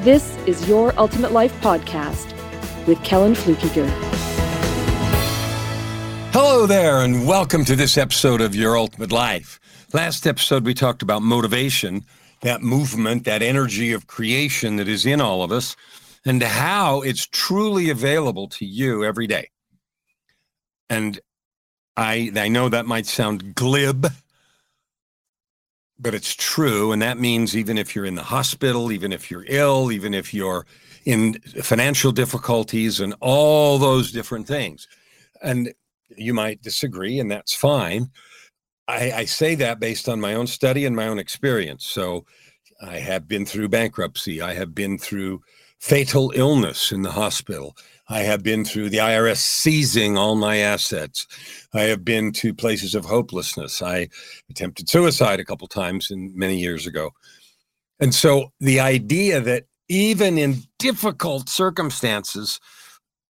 this is Your Ultimate Life Podcast with Kellan Fluckiger. Hello there, and welcome to this episode of Your Ultimate Life. Last episode, we talked about motivation, that movement, that energy of creation that is in all of us, and how it's truly available to you every day. And I, I know that might sound glib, but it's true. And that means even if you're in the hospital, even if you're ill, even if you're in financial difficulties and all those different things. And you might disagree, and that's fine. I, I, say that based on my own study and my own experience. So I have been through bankruptcy. I have been through fatal illness in the hospital. I have been through the IRS seizing all my assets. I have been to places of hopelessness. I attempted suicide a couple times in many years ago. And so the idea that even in difficult circumstances,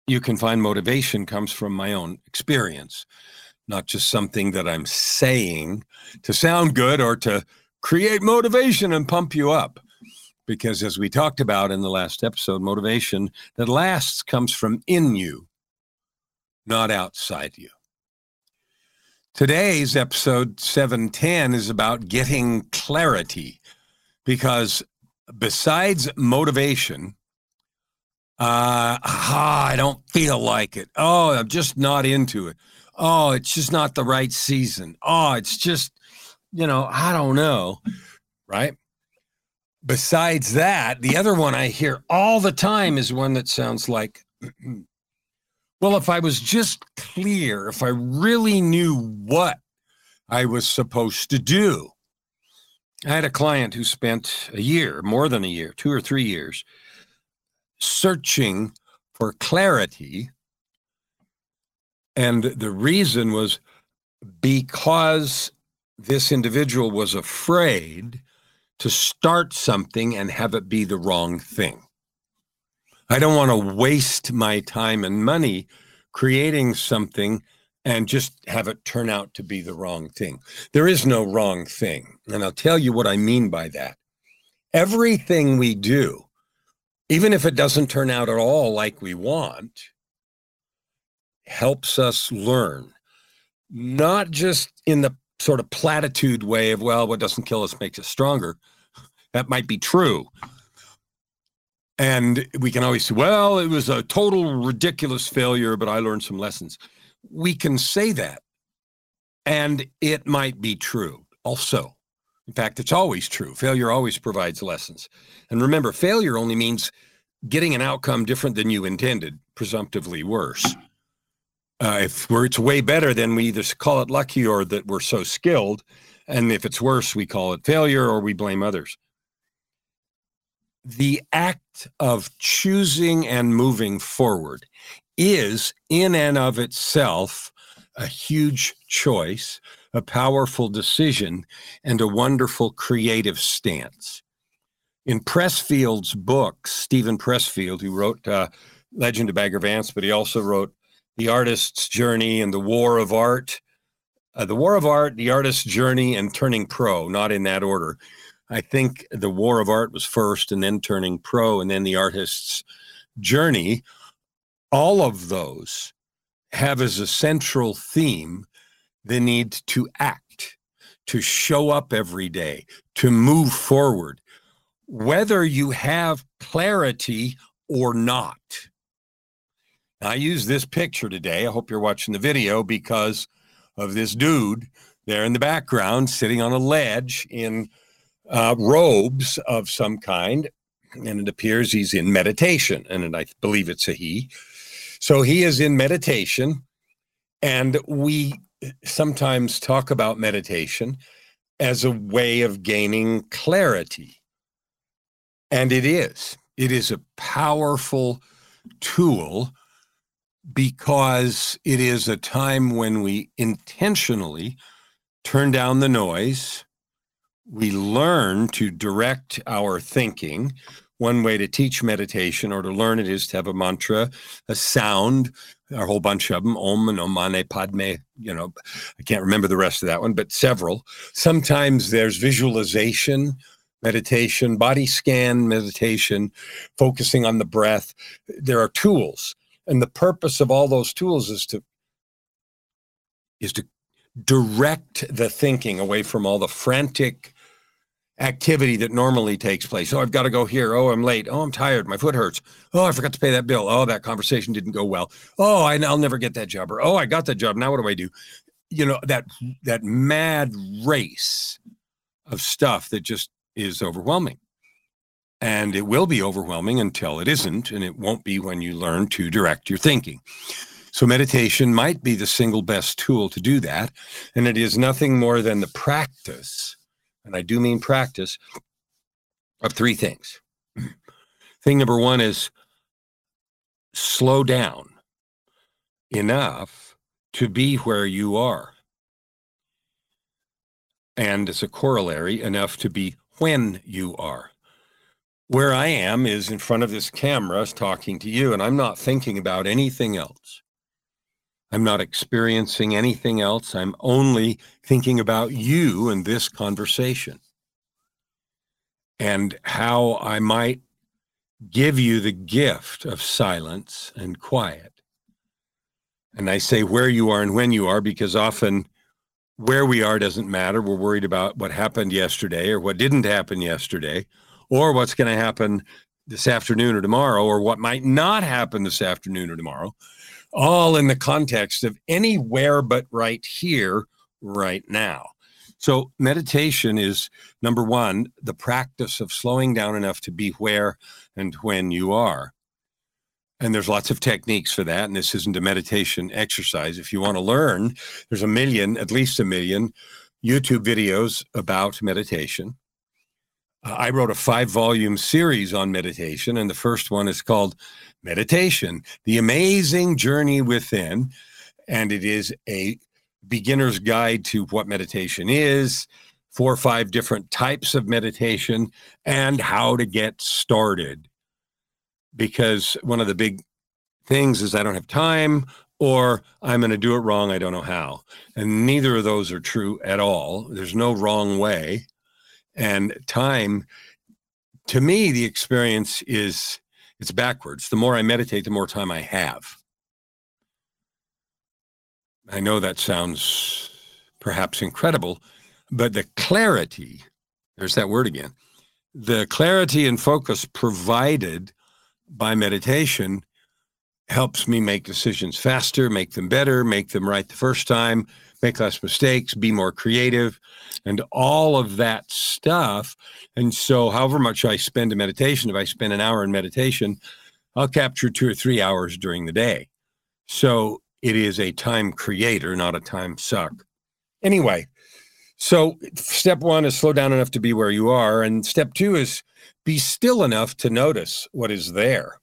you can find motivation comes from my own experience, not just something that I'm saying to sound good or to create motivation and pump you up because as we talked about in the last episode, motivation that lasts comes from in you, not outside you. Today's episode 710 is about getting clarity because besides motivation, uh, ah, I don't feel like it. Oh, I'm just not into it. Oh, it's just not the right season. Oh, it's just, you know, I don't know. Right besides that, the other one I hear all the time is one that sounds like, well, if I was just clear, if I really knew what I was supposed to do. I had a client who spent a year, more than a year, two or three years, searching for clarity. And the reason was because this individual was afraid to start something and have it be the wrong thing. I don't want to waste my time and money creating something and just have it turn out to be the wrong thing. There is no wrong thing. And I'll tell you what I mean by that. Everything we do, even if it doesn't turn out at all like we want, helps us learn, not just in the sort of platitude way of, well, what doesn't kill us makes us stronger. That might be true. And we can always say, well, it was a total ridiculous failure, but I learned some lessons. We can say that. And it might be true also. In fact, it's always true. Failure always provides lessons. And remember, failure only means getting an outcome different than you intended, presumptively worse. Uh, if we're, it's way better, then we either call it lucky or that we're so skilled. And if it's worse, we call it failure or we blame others. The act of choosing and moving forward is, in and of itself, a huge choice, a powerful decision, and a wonderful creative stance. In Pressfield's book, Steven Pressfield, who wrote uh, Legend of Bagger Vance, but he also wrote the artist's journey and the war of art. Uh, the war of art, the artist's journey, and turning pro, not in that order. I think the war of art was first, and then turning pro, and then the artist's journey. All of those have as a central theme the need to act, to show up every day, to move forward, whether you have clarity or not. I use this picture today. I hope you're watching the video because of this dude there in the background sitting on a ledge in uh, robes of some kind. And it appears he's in meditation. And I believe it's a he. So he is in meditation. And we sometimes talk about meditation as a way of gaining clarity. And it is. It is a powerful tool because it is a time when we intentionally turn down the noise. We learn to direct our thinking. One way to teach meditation or to learn it is to have a mantra, a sound, a whole bunch of them, Om and Om Mani Padme. You know, I can't remember the rest of that one, but several. Sometimes there's visualization, meditation, body scan meditation, focusing on the breath. There are tools and the purpose of all those tools is to is to direct the thinking away from all the frantic activity that normally takes place. Oh, I've got to go here. Oh, I'm late. Oh, I'm tired. My foot hurts. Oh, I forgot to pay that bill. Oh, that conversation didn't go well. Oh, I, will never get that job. Or oh, I got that job. Now what do I do? You know that that mad race of stuff that just is overwhelming. And it will be overwhelming until it isn't, and it won't be when you learn to direct your thinking. So, meditation might be the single best tool to do that. And it is nothing more than the practice, and I do mean practice, of three things. Thing number one is slow down enough to be where you are. And as a corollary, enough to be when you are where I am is in front of this camera talking to you, and I'm not thinking about anything else. I'm not experiencing anything else. I'm only thinking about you and this conversation and how I might give you the gift of silence and quiet. And I say where you are and when you are because often where we are doesn't matter. We're worried about what happened yesterday or what didn't happen yesterday or what's going to happen this afternoon or tomorrow, or what might not happen this afternoon or tomorrow, all in the context of anywhere but right here, right now. So, meditation is number one, the practice of slowing down enough to be where and when you are. And there's lots of techniques for that. And this isn't a meditation exercise. If you want to learn, there's a million, at least a million YouTube videos about meditation. Uh, I wrote a five volume series on meditation, and the first one is called Meditation The Amazing Journey Within. And it is a beginner's guide to what meditation is, four or five different types of meditation, and how to get started. Because one of the big things is I don't have time or I'm going to do it wrong. I don't know how. And neither of those are true at all. There's no wrong way and time to me the experience is it's backwards. The more i meditate the more time i have. I know that sounds perhaps incredible but the clarity there's that word again the clarity and focus provided by meditation helps me make decisions faster make them better make them right the first time make less mistakes, be more creative, and all of that stuff. And so, however much I spend in meditation, if I spend an hour in meditation, I'll capture two or three hours during the day. So, it is a time creator, not a time suck. Anyway, so step one is slow down enough to be where you are. And step two is be still enough to notice what is there.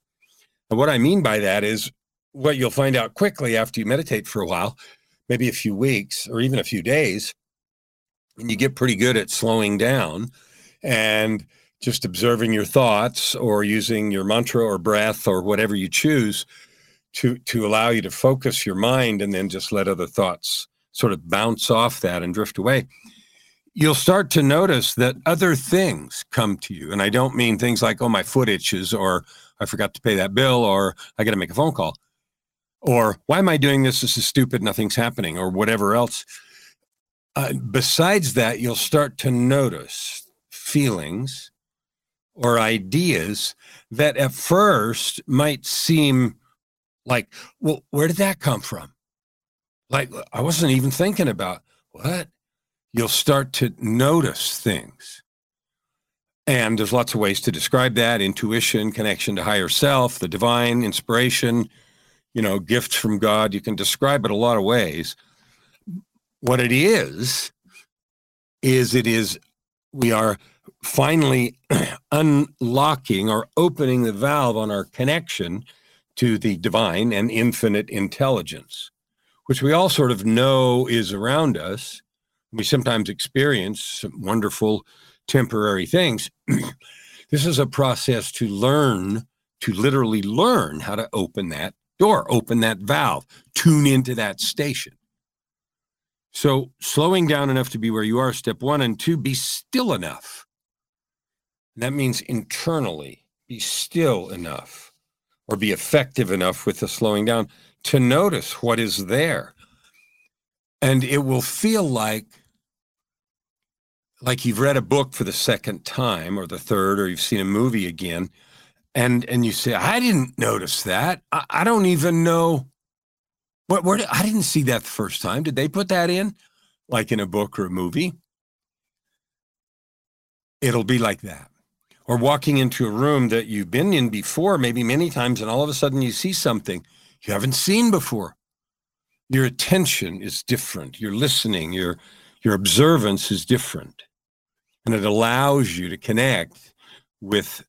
And what I mean by that is what you'll find out quickly after you meditate for a while maybe a few weeks or even a few days, and you get pretty good at slowing down and just observing your thoughts or using your mantra or breath or whatever you choose to to allow you to focus your mind and then just let other thoughts sort of bounce off that and drift away you'll start to notice that other things come to you and i don't mean things like oh my foot itches or i forgot to pay that bill or i got to make a phone call or why am I doing this? This is stupid. Nothing's happening, or whatever else. Uh, besides that, you'll start to notice feelings or ideas that at first might seem like, well, where did that come from? Like, I wasn't even thinking about what? You'll start to notice things. And there's lots of ways to describe that intuition, connection to higher self, the divine, inspiration, you know, gifts from God. You can describe it a lot of ways. What it is, is it is, we are finally unlocking or opening the valve on our connection to the divine and infinite intelligence, which we all sort of know is around us. We sometimes experience some wonderful temporary things. this is a process to learn, to literally learn how to open that door, open that valve, tune into that station. So, slowing down enough to be where you are, step one, and two, be still enough. That means internally, be still enough or be effective enough with the slowing down to notice what is there. And it will feel like like you've read a book for the second time or the third or you've seen a movie again and and you say i didn't notice that i, I don't even know what where did, i didn't see that the first time did they put that in like in a book or a movie it'll be like that or walking into a room that you've been in before, maybe many times, and all of a sudden you see something you haven't seen before. Your attention is different. Your listening, your your observance is different. And it allows you to connect with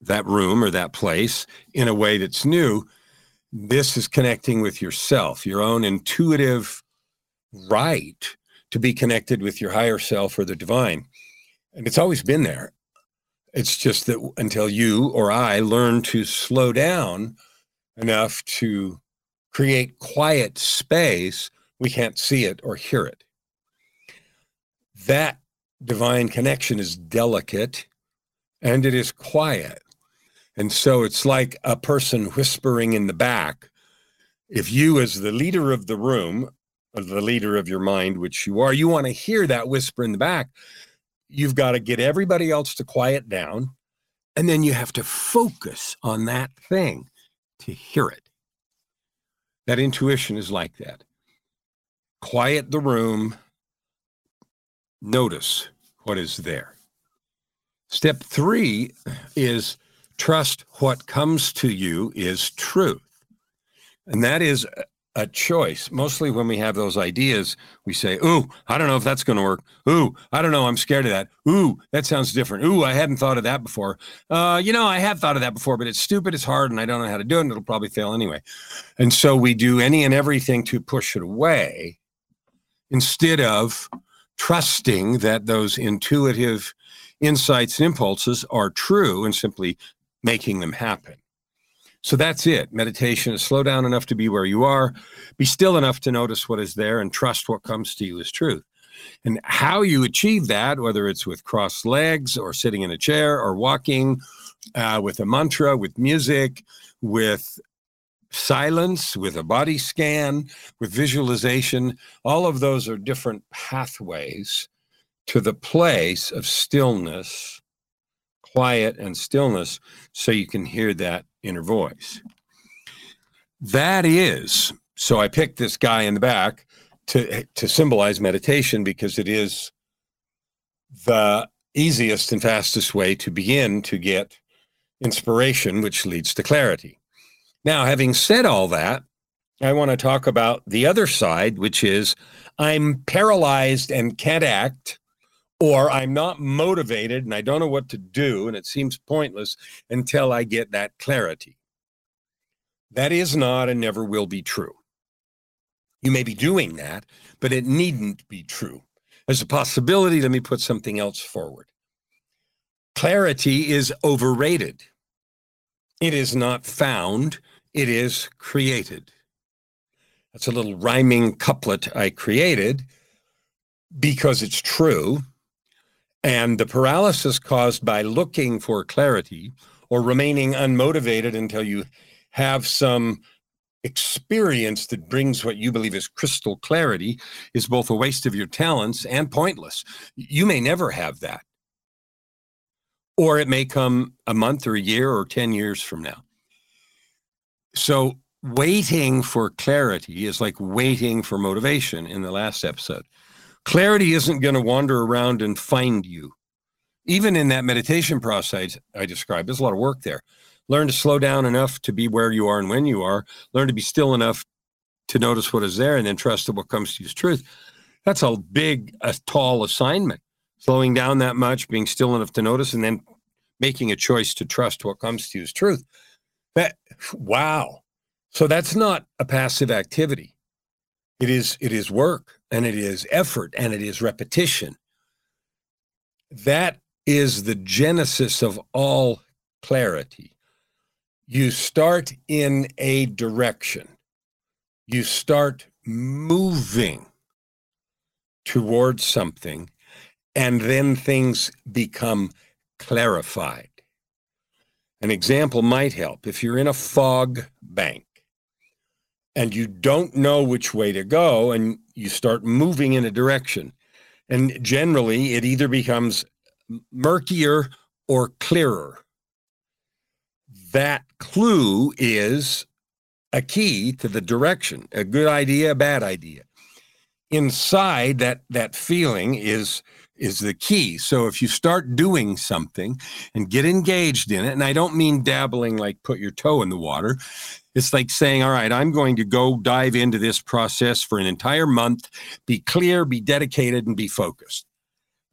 that room or that place in a way that's new. This is connecting with yourself, your own intuitive right to be connected with your higher self or the divine. And it's always been there. It's just that until you or I learn to slow down enough to create quiet space, we can't see it or hear it. That divine connection is delicate and it is quiet. And so it's like a person whispering in the back. If you, as the leader of the room, the leader of your mind, which you are, you want to hear that whisper in the back, you've got to get everybody else to quiet down. And then you have to focus on that thing to hear it. That intuition is like that. Quiet the room, notice what is there. Step three is trust what comes to you is truth. And that is a choice. Mostly when we have those ideas, we say, Ooh, I don't know if that's going to work. Ooh, I don't know. I'm scared of that. Ooh, that sounds different. Ooh, I hadn't thought of that before. Uh, you know, I have thought of that before, but it's stupid, it's hard, and I don't know how to do it, and it'll probably fail anyway. And so we do any and everything to push it away instead of trusting that those intuitive insights and impulses are true and simply making them happen. So that's it. Meditation is slow down enough to be where you are, be still enough to notice what is there, and trust what comes to you as truth. And how you achieve that, whether it's with crossed legs or sitting in a chair or walking, uh, with a mantra, with music, with silence, with a body scan, with visualization, all of those are different pathways to the place of stillness, quiet and stillness, so you can hear that inner voice. That is, so I picked this guy in the back to to symbolize meditation because it is the easiest and fastest way to begin to get inspiration, which leads to clarity. Now, having said all that, I want to talk about the other side, which is I'm paralyzed and can't act or I'm not motivated and I don't know what to do, and it seems pointless until I get that clarity. That is not and never will be true. You may be doing that, but it needn't be true. There's a possibility. Let me put something else forward. Clarity is overrated. It is not found, it is created. That's a little rhyming couplet I created because it's true and the paralysis caused by looking for clarity or remaining unmotivated until you have some experience that brings what you believe is crystal clarity is both a waste of your talents and pointless. You may never have that. Or it may come a month or a year or 10 years from now. So, waiting for clarity is like waiting for motivation in the last episode. Clarity isn't going to wander around and find you. Even in that meditation process I described, there's a lot of work there. Learn to slow down enough to be where you are and when you are. Learn to be still enough to notice what is there and then trust that what comes to you is truth. That's a big, a tall assignment. Slowing down that much, being still enough to notice, and then making a choice to trust what comes to you is truth. That wow. So that's not a passive activity. It is it is work and it is effort and it is repetition. That is the genesis of all clarity. You start in a direction. You start moving towards something and then things become clarified. An example might help. If you're in a fog bank and you don't know which way to go and you start moving in a direction, and generally it either becomes murkier or clearer. That clue is a key to the direction, a good idea, a bad idea. Inside that that feeling is is the key. So if you start doing something and get engaged in it, and I don't mean dabbling like put your toe in the water, it's like saying, all right, I'm going to go dive into this process for an entire month, be clear, be dedicated, and be focused.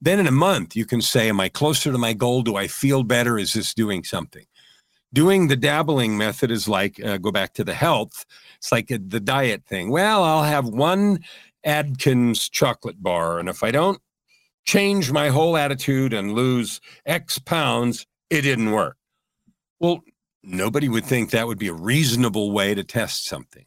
Then in a month, you can say, am I closer to my goal? Do I feel better? Is this doing something? Doing the dabbling method is like, uh, go back to the health, it's like a, the diet thing. Well, I'll have one Atkins chocolate bar. And if I don't change my whole attitude and lose X pounds, it didn't work. Well, nobody would think that would be a reasonable way to test something.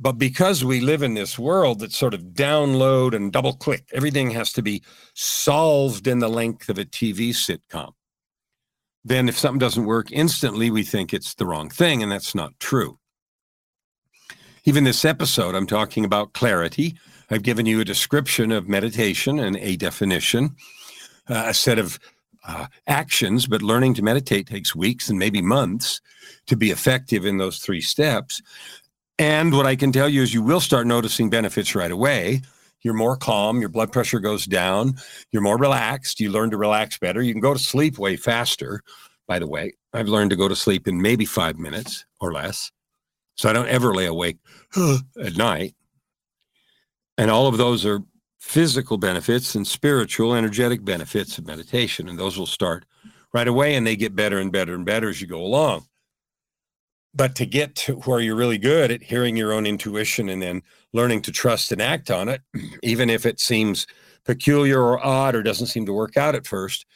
But because we live in this world that sort of download and double click, everything has to be solved in the length of a TV sitcom. Then, if something doesn't work instantly, we think it's the wrong thing, and that's not true. Even this episode, I'm talking about clarity, I've given you a description of meditation and a definition, uh, a set of uh, actions, but learning to meditate takes weeks and maybe months to be effective in those three steps. And what I can tell you is you will start noticing benefits right away. You're more calm, your blood pressure goes down, you're more relaxed, you learn to relax better. You can go to sleep way faster. By the way, I've learned to go to sleep in maybe five minutes or less. So I don't ever lay awake at night. And all of those are physical benefits and spiritual, energetic benefits of meditation. And those will start right away and they get better and better and better as you go along. But to get to where you're really good at hearing your own intuition and then learning to trust and act on it, even if it seems peculiar or odd or doesn't seem to work out at first,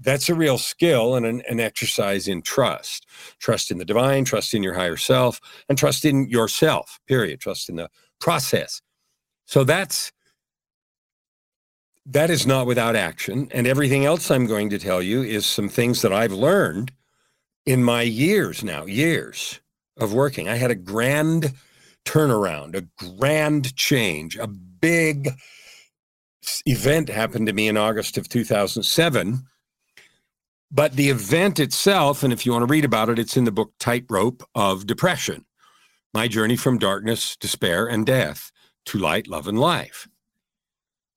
that's a real skill and an, an, exercise in trust trust in the divine trust in your higher self and trust in yourself period trust in the process so that's that is not without action. And everything else I'm going to tell you is some things that I've learned in my years now, years of working. I had a grand turnaround, a grand change, a big event happened to me in August of 2007. But the event itself, and if you want to read about it, it's in the book Tightrope of Depression My Journey from Darkness, Despair, and Death to light, love, and life.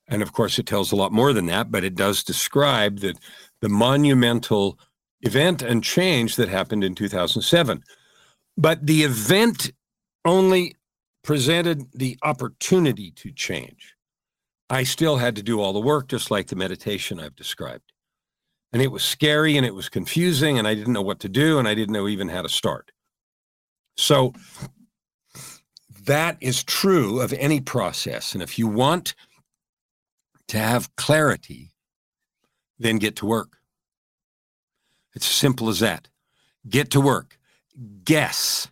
And of course, it tells a lot more than that, but it does describe that the monumental event and change that happened in 2007. But the event only presented the opportunity to change. I still had to do all the work, just like the meditation I've described. And it was scary and it was confusing, and I didn't know what to do, and I didn't know even how to start. So that is true of any process. And if you want to have clarity, then get to work. It's as simple as that. Get to work. Guess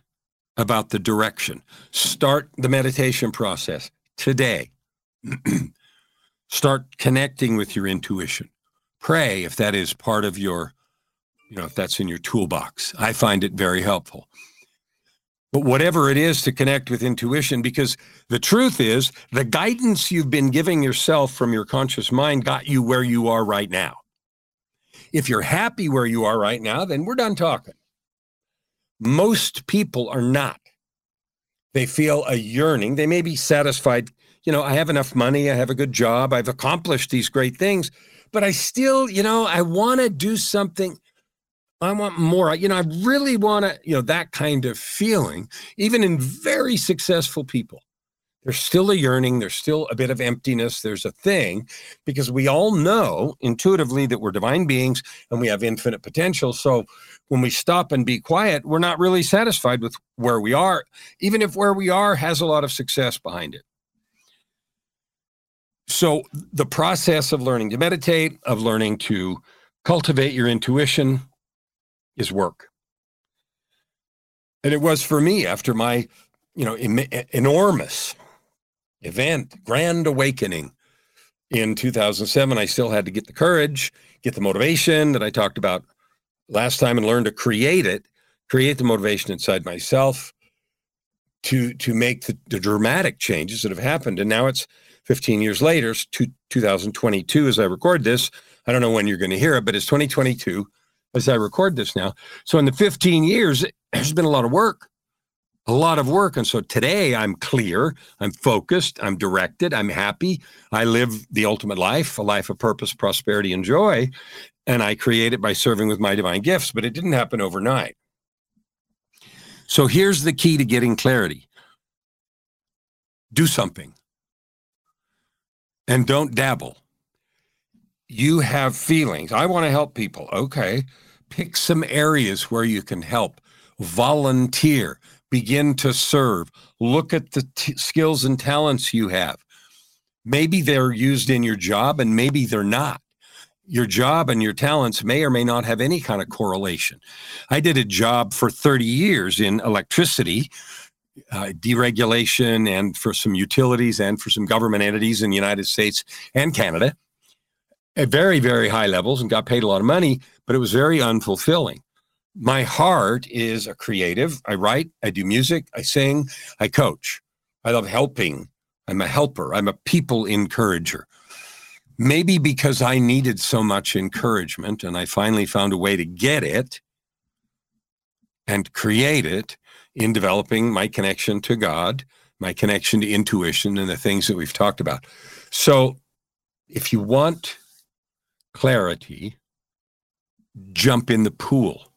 about the direction. Start the meditation process today. Start connecting with your intuition. Pray if that is part of your, you know, if that's in your toolbox. I find it very helpful but whatever it is to connect with intuition, because the truth is the guidance you've been giving yourself from your conscious mind got you where you are right now. If you're happy where you are right now, then we're done talking. Most people are not. They feel a yearning. They may be satisfied. You know, I have enough money. I have a good job. I've accomplished these great things, but I still, you know, I want to do something I want more. You know, I really want to, you know, that kind of feeling, even in very successful people. There's still a yearning, there's still a bit of emptiness, there's a thing, because we all know intuitively that we're divine beings and we have infinite potential. So when we stop and be quiet, we're not really satisfied with where we are, even if where we are has a lot of success behind it. So the process of learning to meditate, of learning to cultivate your intuition is work. And it was for me after my, you know, Im- enormous event, grand awakening in 2007. I still had to get the courage, get the motivation that I talked about last time and learn to create it, create the motivation inside myself to to make the, the dramatic changes that have happened. And now it's 15 years later, to 2022 as I record this. I don't know when you're going to hear it, but it's 2022 as I record this now. So in the 15 years, there's been a lot of work, a lot of work. And so today I'm clear, I'm focused, I'm directed, I'm happy. I live the ultimate life, a life of purpose, prosperity, and joy. And I create it by serving with my divine gifts, but it didn't happen overnight. So here's the key to getting clarity do something and don't dabble. You have feelings. I want to help people. Okay. Pick some areas where you can help. Volunteer. Begin to serve. Look at the t- skills and talents you have. Maybe they're used in your job and maybe they're not. Your job and your talents may or may not have any kind of correlation. I did a job for 30 years in electricity uh, deregulation and for some utilities and for some government entities in the United States and Canada at very, very high levels and got paid a lot of money, but it was very unfulfilling. My heart is a creative. I write, I do music, I sing, I coach. I love helping. I'm a helper, I'm a people encourager. Maybe because I needed so much encouragement and I finally found a way to get it and create it in developing my connection to God, my connection to intuition, and the things that we've talked about. So, if you want clarity, jump in the pool,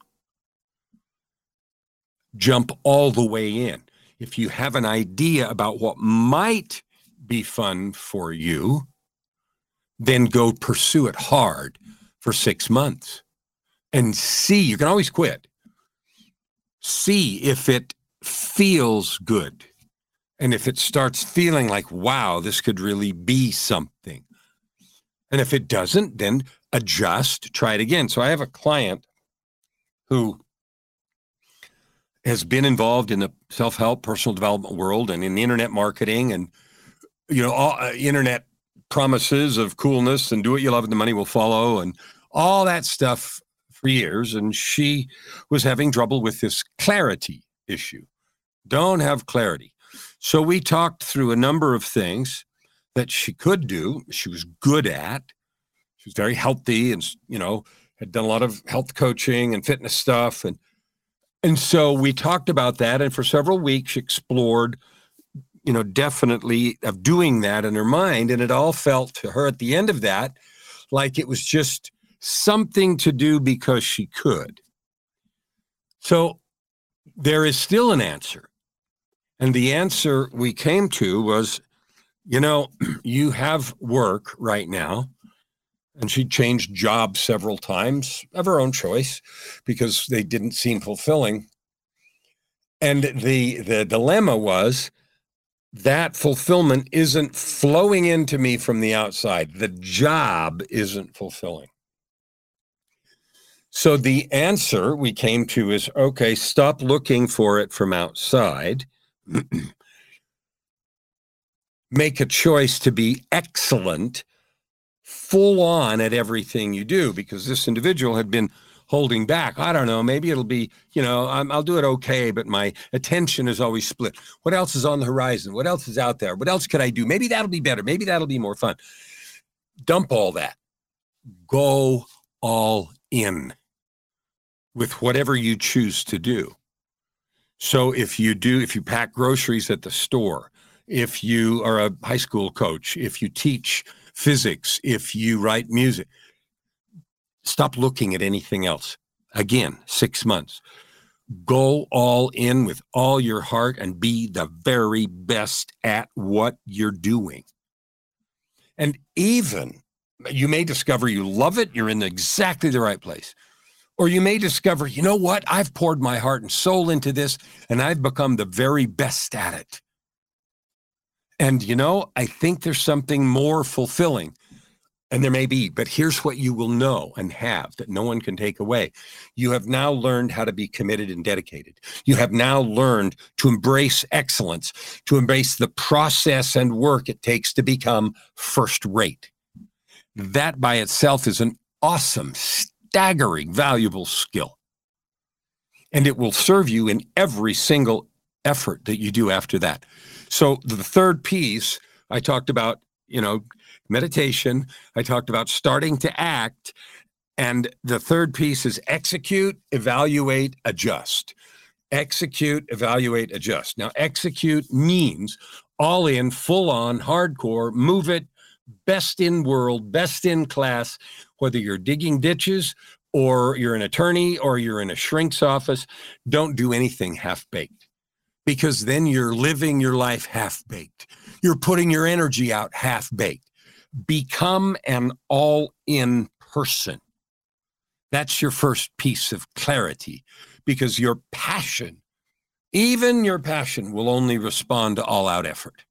jump all the way in. If you have an idea about what might be fun for you, then go pursue it hard for six months and see. You can always quit see if it feels good. And if it starts feeling like, wow, this could really be something. And if it doesn't, then adjust, try it again. So I have a client who has been involved in the self-help personal development world and in the internet marketing and you know all uh, internet promises of coolness and do what you love and the money will follow and all that stuff for years, and she was having trouble with this clarity issue. Don't have clarity. So we talked through a number of things that she could do, she was good at. She was very healthy and, you know, had done a lot of health coaching and fitness stuff. And, and so we talked about that. And for several weeks, she explored, you know, definitely of doing that in her mind. And it all felt to her at the end of that like it was just something to do because she could. So there is still an answer. And the answer we came to was you know, you have work right now. And she changed jobs several times of her own choice because they didn't seem fulfilling. And the the dilemma was that fulfillment isn't flowing into me from the outside. The job isn't fulfilling. So the answer we came to is okay, stop looking for it from outside. Make a choice to be excellent, full on at everything you do, because this individual had been holding back. I don't know. Maybe it'll be, you know, i will do it okay, but my attention is always split. What else is on the horizon? What else is out there? What else could I do? Maybe that'll be better. Maybe that'll be more fun. Dump all that. Go all in with whatever you choose to do. So if you do, if you pack groceries at the store, if you are a high school coach, if you teach physics, if you write music, stop looking at anything else. Again, six months. Go all in with all your heart and be the very best at what you're doing. And even you may discover you love it, you're in exactly the right place. Or you may discover, you know what? I've poured my heart and soul into this and I've become the very best at it. And, you know, I think there's something more fulfilling and there may be, but here's what you will know and have that no one can take away. You have now learned how to be committed and dedicated. You have now learned to embrace excellence, to embrace the process and work it takes to become first rate. That by itself is an awesome, staggering, valuable skill. And it will serve you in every single effort that you do after that. So the third piece I talked about, you know, meditation. I talked about starting to act. And the third piece is execute, evaluate, adjust. Execute, evaluate, adjust. Now, execute means all in, full on, hardcore, move it, best in world, best in class, whether you're digging ditches or you're an attorney or you're in a shrink's office, don't do anything half baked because then you're living your life half baked. You're putting your energy out half baked become an all in person. That's your first piece of clarity because your passion, even your passion, will only respond to all out effort.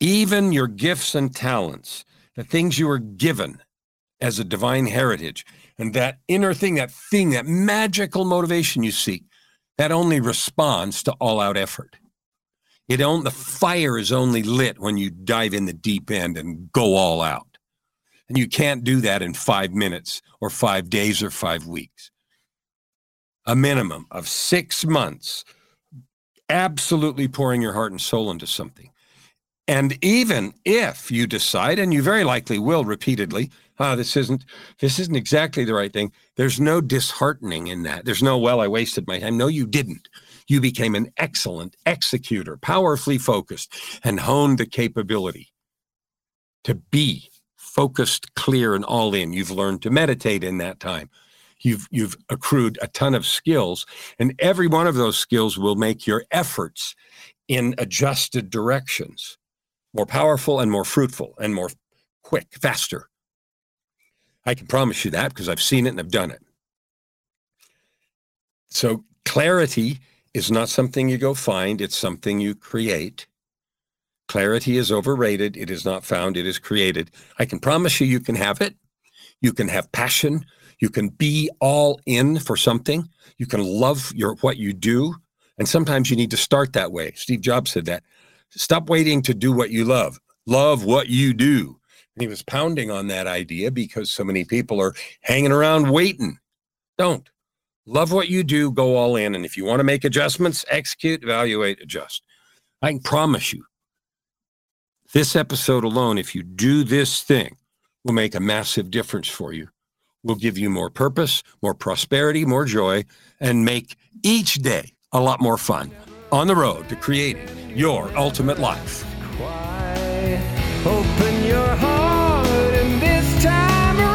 Even your gifts and talents, the things you were given as a divine heritage, and that inner thing, that thing, that magical motivation you seek, that only responds to all out effort. It the fire is only lit when you dive in the deep end and go all out. And you can't do that in five minutes or five days or five weeks. A minimum of six months, absolutely pouring your heart and soul into something. And even if you decide, and you very likely will repeatedly, oh, this isn't this isn't exactly the right thing. There's no disheartening in that. There's no, well, I wasted my time. No, you didn't you became an excellent executor, powerfully focused, and honed the capability to be focused, clear, and all in. You've learned to meditate in that time. You've, you've accrued a ton of skills, and every one of those skills will make your efforts in adjusted directions more powerful and more fruitful and more quick, faster. I can promise you that because I've seen it and I've done it. So, clarity is not something you go find, it's something you create. Clarity is overrated. It is not found, it is created. I can promise you, you can have it. You can have passion. You can be all in for something. You can love your what you do. And sometimes you need to start that way. Steve Jobs said that. Stop waiting to do what you love. Love what you do. And he was pounding on that idea because so many people are hanging around waiting. Don't. Love what you do, go all in. And if you want to make adjustments, execute, evaluate, adjust. I can promise you, this episode alone, if you do this thing, will make a massive difference for you. Will give you more purpose, more prosperity, more joy, and make each day a lot more fun on the road to creating your ultimate life.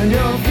And your